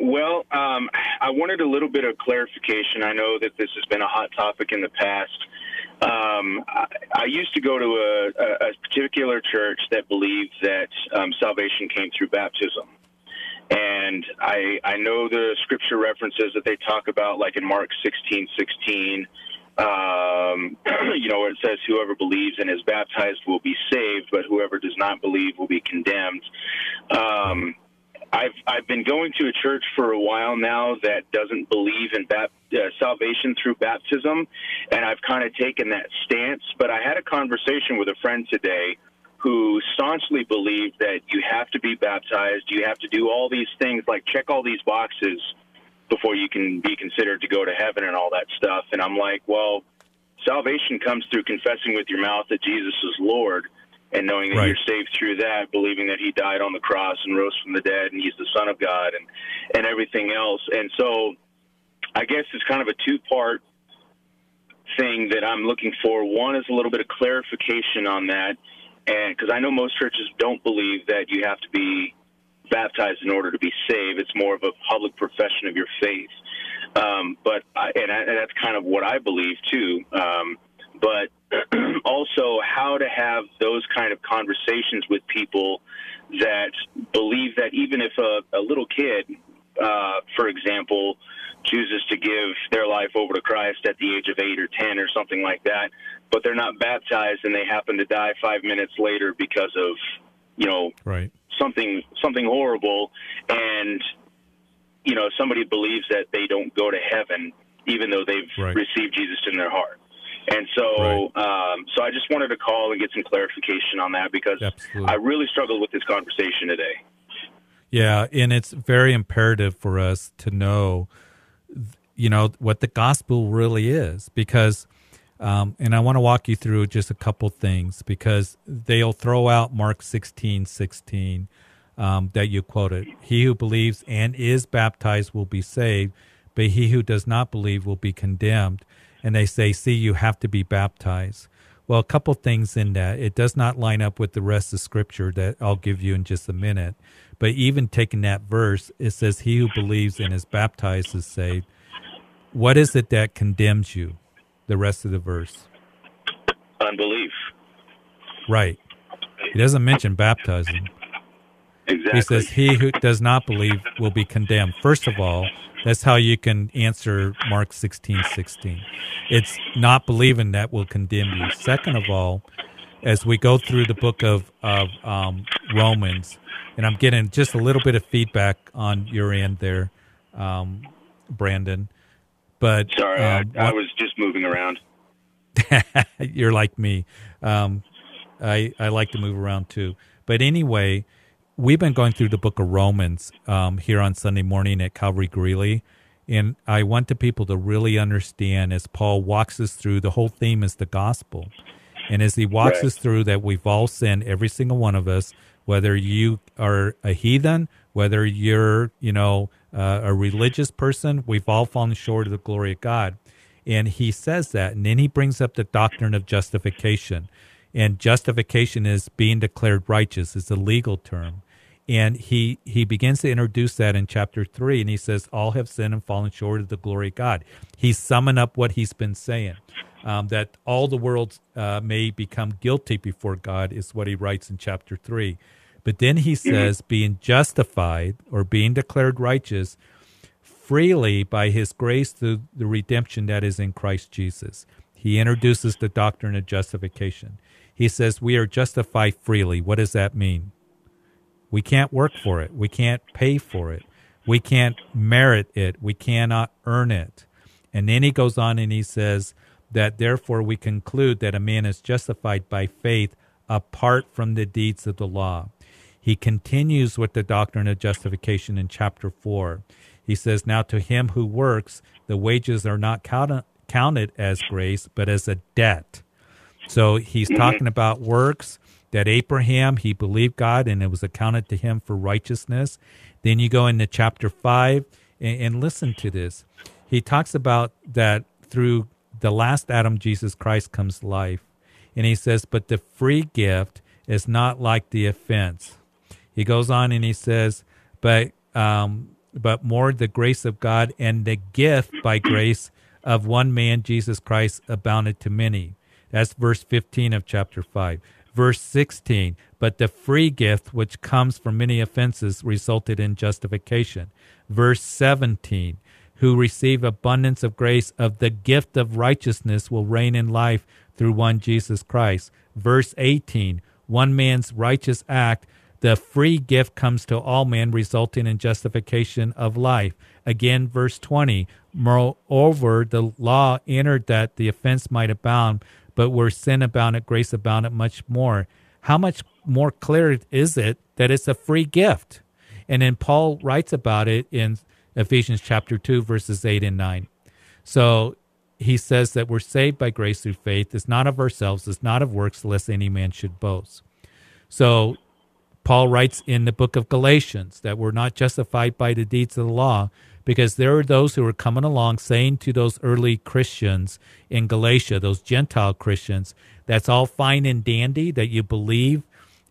Well, um, I wanted a little bit of clarification. I know that this has been a hot topic in the past. Um, I, I used to go to a, a, particular church that believed that um, salvation came through baptism. And I, I know the scripture references that they talk about, like in Mark 16, 16, um, [CLEARS THROAT] you know, where it says, whoever believes and is baptized will be saved, but whoever does not believe will be condemned. Um, I've I've been going to a church for a while now that doesn't believe in bap- uh, salvation through baptism, and I've kind of taken that stance. But I had a conversation with a friend today who staunchly believed that you have to be baptized, you have to do all these things, like check all these boxes before you can be considered to go to heaven and all that stuff. And I'm like, well, salvation comes through confessing with your mouth that Jesus is Lord and knowing that Right. you're saved through that, believing that he died on the cross and rose from the dead and he's the son of God and and everything else. And so I guess it's kind of a two-part thing that I'm looking for. One is a little bit of clarification on that and because I know most churches don't believe that you have to be baptized in order to be saved. It's more of a public profession of your faith. Um, but I, and, I, and that's kind of what I believe too. Um, but [CLEARS THROAT] also how to have those kind of conversations with people that believe that even if a, a little kid, uh, for example, chooses to give their life over to Christ at the age of eight or ten or something like that, but they're not baptized and they happen to die five minutes later because of you know Right. something something horrible and you know somebody believes that they don't go to heaven even though they've Right. received Jesus in their heart and so um, so I just wanted to call and get some clarification on that because Absolutely. I really struggled with this conversation today Yeah, and it's very imperative for us to know, you know, what the gospel really is, because, um, and I want to walk you through just a couple things because they'll throw out Mark sixteen sixteen um, that you quoted. He who believes and is baptized will be saved, but he who does not believe will be condemned. And they say, see, you have to be baptized. Well, a couple things in that. It does not line up with the rest of Scripture that I'll give you in just a minute. But even taking that verse, it says, He who believes and is baptized is saved. What is it that condemns you? The rest of the verse. unbelief Right. He doesn't mention baptizing. exactly He says, He who does not believe will be condemned. First of all, that's how you can answer Mark sixteen sixteen. It's not believing that will condemn you. Second of all, as we go through the book of, of um, Romans, and I'm getting just a little bit of feedback on your end there, um, Brandon. But sorry um, I, I what- was just moving around [LAUGHS] You're like me. Um, I I like to move around too. But anyway, we've been going through the book of Romans um, here on Sunday morning at Calvary Greeley, and I want the people to really understand as Paul walks us through. The whole theme is the gospel, and as he walks Right. us through that, we've all sinned, every single one of us. Whether you are a heathen, whether you're you know uh, a religious person, we've all fallen short of the glory of God. And he says that. And then he brings up the doctrine of justification. And justification is being declared righteous, it's a legal term. And he, he begins to introduce that in chapter three. And he says, All have sinned and fallen short of the glory of God. He's summing up what he's been saying. Um, that all the world uh, may become guilty before God is what he writes in chapter three. But then he says, being justified or being declared righteous freely by his grace through the redemption that is in Christ Jesus. He introduces the doctrine of justification. He says we are justified freely. What does that mean? We can't work for it. We can't pay for it. We can't merit it. We cannot earn it. And then he goes on and he says that therefore we conclude that a man is justified by faith apart from the deeds of the law. He continues with the doctrine of justification in chapter 4. He says, Now to him who works, the wages are not count- counted as grace, but as a debt. So he's talking about works that Abraham, he believed God and it was accounted to him for righteousness. Then you go into chapter 5 and, and listen to this. He talks about that through the last Adam, Jesus Christ, comes life. And he says, But the free gift is not like the offense. He goes on and he says, But um, but more the grace of God and the gift by grace of one man, Jesus Christ, abounded to many. That's verse 15 of chapter 5. Verse 16, but the free gift which comes from many offenses resulted in justification. Verse 17, who receive abundance of grace of the gift of righteousness will reign in life through one Jesus Christ. Verse 18, one man's righteous act the free gift comes to all men, resulting in justification of life. Again, verse 20. Moreover, the law entered that the offense might abound, but where sin abounded, grace abounded much more. How much more clear is it that it's a free gift? And then Paul writes about it in Ephesians chapter 2, verses 8 and 9. So he says that we're saved by grace through faith. It's not of ourselves, it's not of works, lest any man should boast. So Paul writes in the book of Galatians that we're not justified by the deeds of the law because there are those who are coming along saying to those early Christians in Galatia, those Gentile Christians, that's all fine and dandy that you believe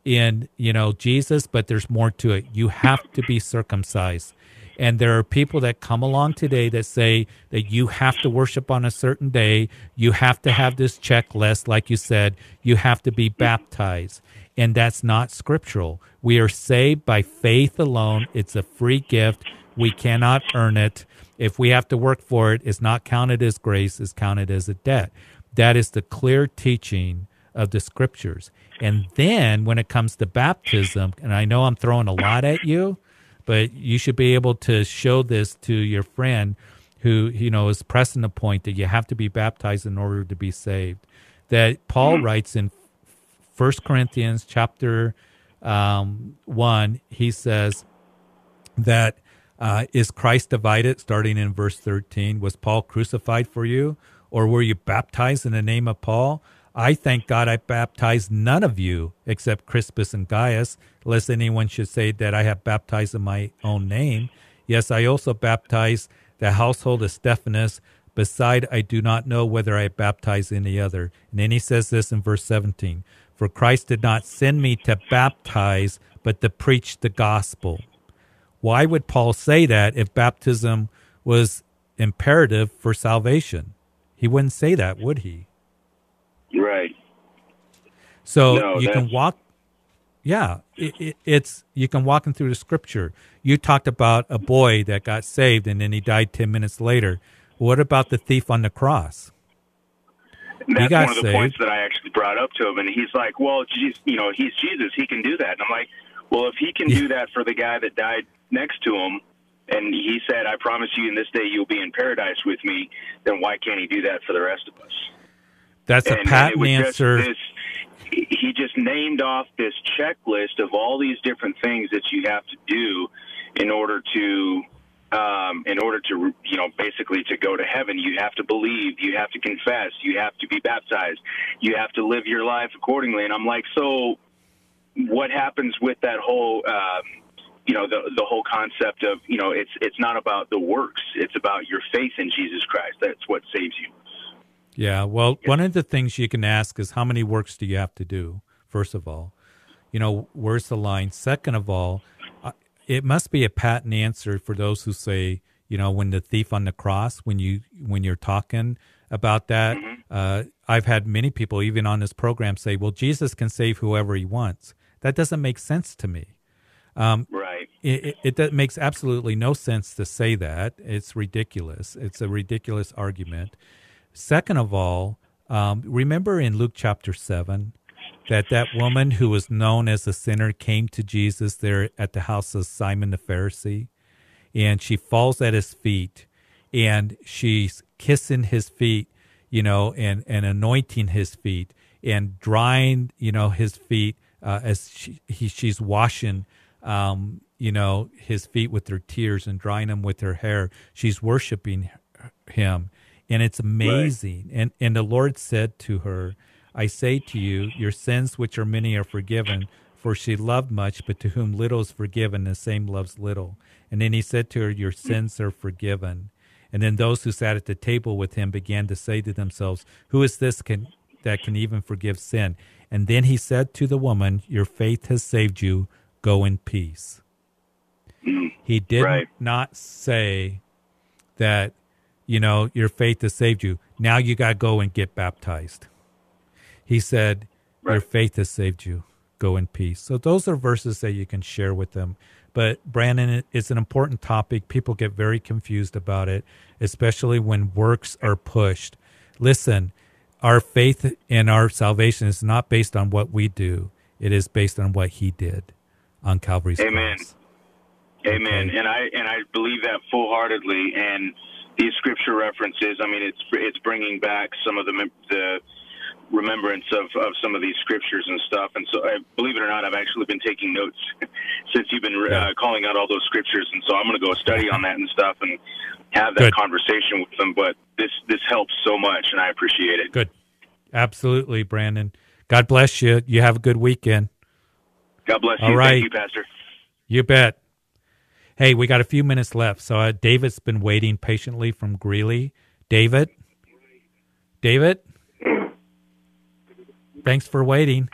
in, you know, Jesus, but there's more to it. You have to be circumcised. And there are people that come along today that say that you have to worship on a certain day. You have to have this checklist. Like you said, you have to be baptized and that's not scriptural. We are saved by faith alone. It's a free gift. We cannot earn it. If we have to work for it, it's not counted as grace, it's counted as a debt. That is the clear teaching of the scriptures. And then when it comes to baptism, and I know I'm throwing a lot at you, but you should be able to show this to your friend who, you know, is pressing the point that you have to be baptized in order to be saved. That Paul writes in First Corinthians chapter um, one, he says that uh, is Christ divided? Starting in verse thirteen, was Paul crucified for you, or were you baptized in the name of Paul? I thank God I baptized none of you except Crispus and Gaius, lest anyone should say that I have baptized in my own name. Yes, I also baptized the household of Stephanas. Beside, I do not know whether I baptize any other. And then he says this in verse 17 for Christ did not send me to baptize, but to preach the gospel. Why would Paul say that if baptism was imperative for salvation? He wouldn't say that, would he? Right. So no, you can walk. Yeah, it, it, it's you can walk in through the scripture. You talked about a boy that got saved and then he died ten minutes later. What about the thief on the cross? And that's one of the saved. points that I actually brought up to him, and he's like, "Well, geez, you know, he's Jesus; he can do that." And I'm like, "Well, if he can do that for the guy that died next to him, and he said, "I promise you, in this day you'll be in paradise with me," then why can't he do that for the rest of us? That's and, a patent answer. This, he just named off this checklist of all these different things that you have to do in order to um, in order to, you know, basically to go to heaven, you have to believe, you have to confess, you have to be baptized, you have to live your life accordingly. And I'm like, so what happens with that whole, um, you know, the the whole concept of, you know, it's it's not about the works, it's about your faith in Jesus Christ. That's what saves you. Yeah. Well, one of the things you can ask is how many works do you have to do? First of all, you know, where's the line? Second of all, it must be a patent answer for those who say, you know, when the thief on the cross, when you when you're talking about that, mm-hmm. uh, I've had many people even on this program say, "Well, Jesus can save whoever He wants." That doesn't make sense to me. Um, right. It, it, it makes absolutely no sense to say that. It's ridiculous. It's a ridiculous argument. Second of all, um, remember in Luke chapter seven, that that woman who was known as a sinner came to Jesus there at the house of Simon the Pharisee, and she falls at his feet, and she's kissing his feet, you know, and and anointing his feet and drying, you know, his feet uh, as she, he, she's washing, um, you know, his feet with her tears and drying them with her hair. She's worshiping him, and it's amazing. Right. And and the Lord said to her, "I say to you, your sins, which are many, are forgiven." For she loved much, but to whom little is forgiven, the same loves little. And then he said to her, Your sins are forgiven. And then those who sat at the table with him began to say to themselves, Who is this can, that can even forgive sin? And then he said to the woman, Your faith has saved you. Go in peace. He did right. not say that, you know, your faith has saved you. Now you got to go and get baptized. He said, right. Your faith has saved you. Go in peace. So those are verses that you can share with them. But Brandon, it's an important topic. People get very confused about it, especially when works are pushed. Listen, our faith and our salvation is not based on what we do. It is based on what he did on Calvary's Amen. cross. Amen. Okay. And I and I believe that full heartedly. And these scripture references, I mean, it's it's bringing back some of the the remembrance of, of some of these scriptures and stuff. And so, I, believe it or not, I've actually been taking notes [LAUGHS] since you've been uh, calling out all those scriptures. And so, I'm going to go study on that and stuff and have that Good. conversation with them. But this this helps so much, and I appreciate it. Good, absolutely, Brandon. God bless you. You have a good weekend. God bless you. All right. Thank you, Pastor. You bet. Hey, we got a few minutes left. So uh, David's been waiting patiently from Greeley. David? David? Thanks for waiting.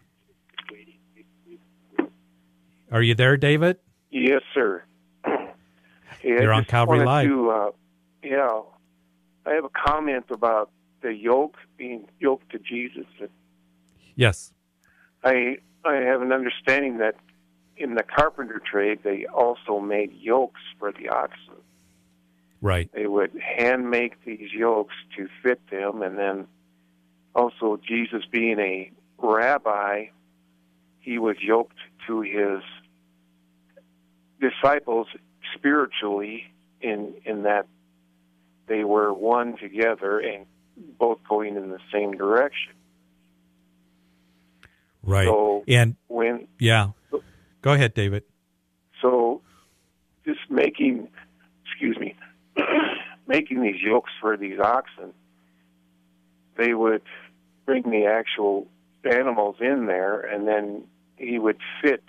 Are you there, David? Yes, sir. Yeah, You're on Calvary Live. To, uh, yeah, I have a comment about the yoke being yoked to Jesus. Yes. I I have an understanding that in the carpenter trade, they also made yokes for the oxen. Right. They would hand make these yokes to fit them, and then also Jesus being a rabbi, he was yoked to his disciples spiritually in in that they were one together and both going in the same direction. Right. So and when yeah, go ahead, David. So just making, excuse me, [CLEARS THROAT] making these yokes for these oxen, they would bring the actual animals in there, and then he would fit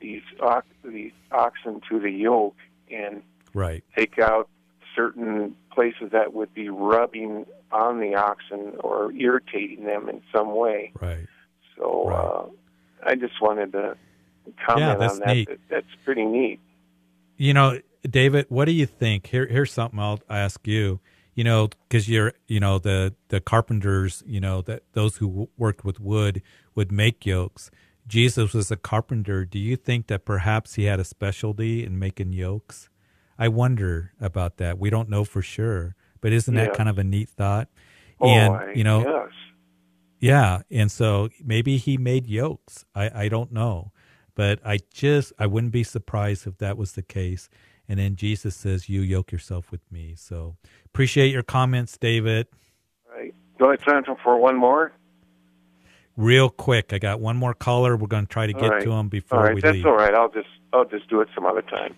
these ox- these oxen to the yoke and right. take out certain places that would be rubbing on the oxen or irritating them in some way. Right. So right. Uh, I just wanted to comment yeah, on that. Neat. That's pretty neat. You know, David, what do you think? Here, here's something I'll ask you. You know, because you're, you know, the the carpenters, you know, that those who worked with wood would make yokes. Jesus was a carpenter. Do you think that perhaps he had a specialty in making yokes? I wonder about that. We don't know for sure, but isn't that kind of a neat thought? Oh, and I, you know, yes. Yeah, and so maybe he made yokes. I I don't know, but I just I wouldn't be surprised if that was the case. And then Jesus says, "You yoke yourself with me." So appreciate your comments, David. All right. Do I have time for one more? Real quick, I got one more caller. We're going to try to get right. to him before all right, we that's leave. all right. I'll just I'll just do it some other time.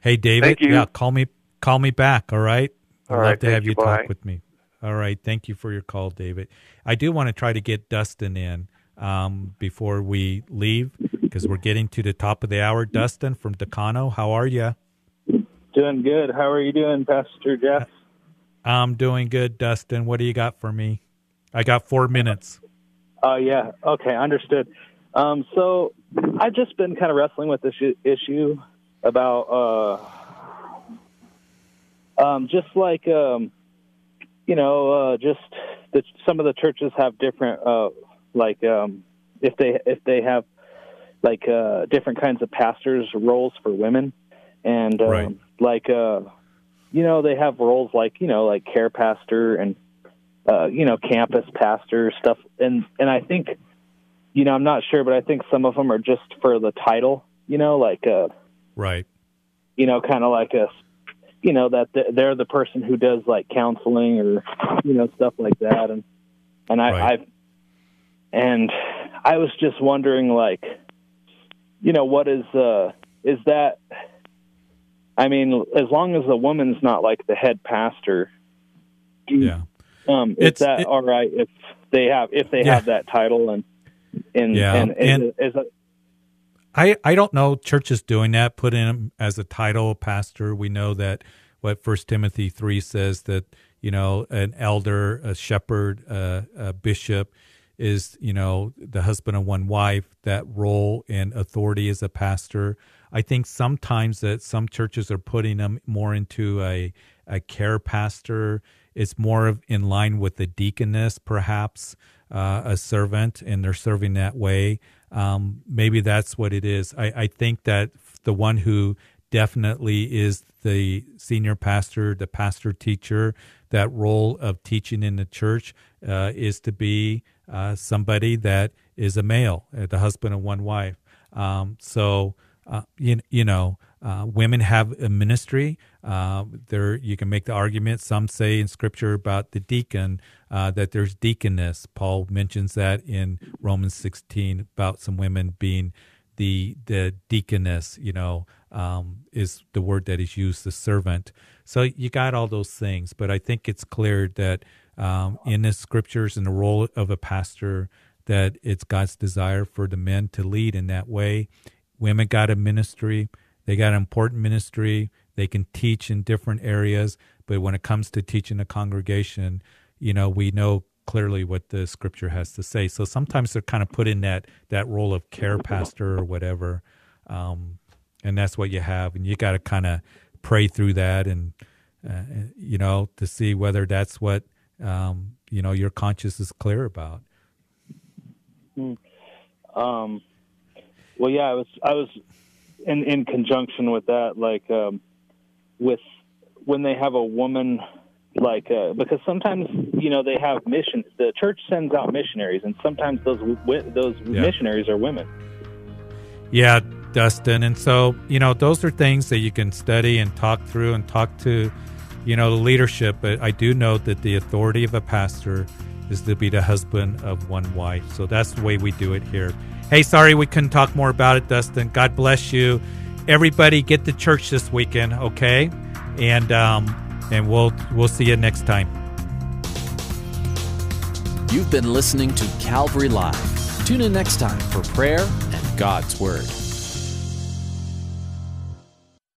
Hey, David. Thank you. Yeah, call me call me back. All right. I'd All love right, to thank have you. you talk with me. All right. Thank you for your call, David. I do want to try to get Dustin in um, before we leave because we're getting to the top of the hour. Dustin from Dacono, how are you? Doing good. How are you doing, Pastor Jeff? I'm doing good, Dustin. What do you got for me? I got four minutes. Oh, yeah. Okay, understood. Um, so I've just been kind of wrestling with this issue about uh, um, just like, um, you know, uh, just that some of the churches have different, uh, like, um, if they if they have like uh, different kinds of pastors roles for women, and um, Right. like, uh, you know, they have roles like you know, like care pastor and uh, you know, campus pastor stuff, and and I think you know, I'm not sure, but I think some of them are just for the title. You know, like uh, right. You know, kind of like a, you know, that they're the person who does like counseling or you know stuff like that, and and I, Right. I and I was just wondering, like, you know, what is uh is that? I mean, as long as the woman's not like the head pastor, Yeah. um, is It's- that it- all right if they have if they Yeah. have that title and and Yeah, and, and- is, is it, I, I don't know churches doing that, putting him as a title pastor. We know that what First Timothy three says that you know an elder, a shepherd, a bishop is you know the husband of one wife. That role and authority as a pastor. I think sometimes that some churches are putting them more into a a care pastor. It's more of in line with the deaconess, perhaps uh, a servant, and they're serving that way. Um, maybe that's what it is. I, I think that the one who definitely is the senior pastor, the pastor teacher, that role of teaching in the church uh, is to be uh, somebody that is a male, uh, the husband of one wife. Um, so, uh, you, you know, uh, women have a ministry. Uh, there, you can make the argument. Some say in Scripture about the deacon uh, that there's deaconess. Paul mentions that in Romans 16 about some women being the the deaconess. You know, um, is the word that is used, the servant. So you got all those things, but I think it's clear that um, in the Scriptures and the role of a pastor that it's God's desire for the men to lead in that way. Women got a ministry. They got an important ministry. They can teach in different areas, but when it comes to teaching a congregation, you know, we know clearly what the scripture has to say. So sometimes they're kind of put in that that role of care pastor or whatever, um, and that's what you have, and you got to kind of pray through that and uh, you know to see whether that's what um, you know your conscience is clear about. Hmm. Um, well, yeah, I was I was in in conjunction with that, like um, with when they have a woman, like uh, because sometimes you know they have mission. The church sends out missionaries, and sometimes those those Yeah. missionaries are women. Yeah, Dustin. And so, you know, those are things that you can study and talk through and talk to, you know, the leadership. But I do know that the authority of a pastor is to be the husband of one wife. So that's the way we do it here. Hey, sorry we couldn't talk more about it, Dustin. God bless you. Everybody get to church this weekend, okay? And um and we'll we'll see you next time. You've been listening to Calvary Live. Tune in next time for prayer and God's Word.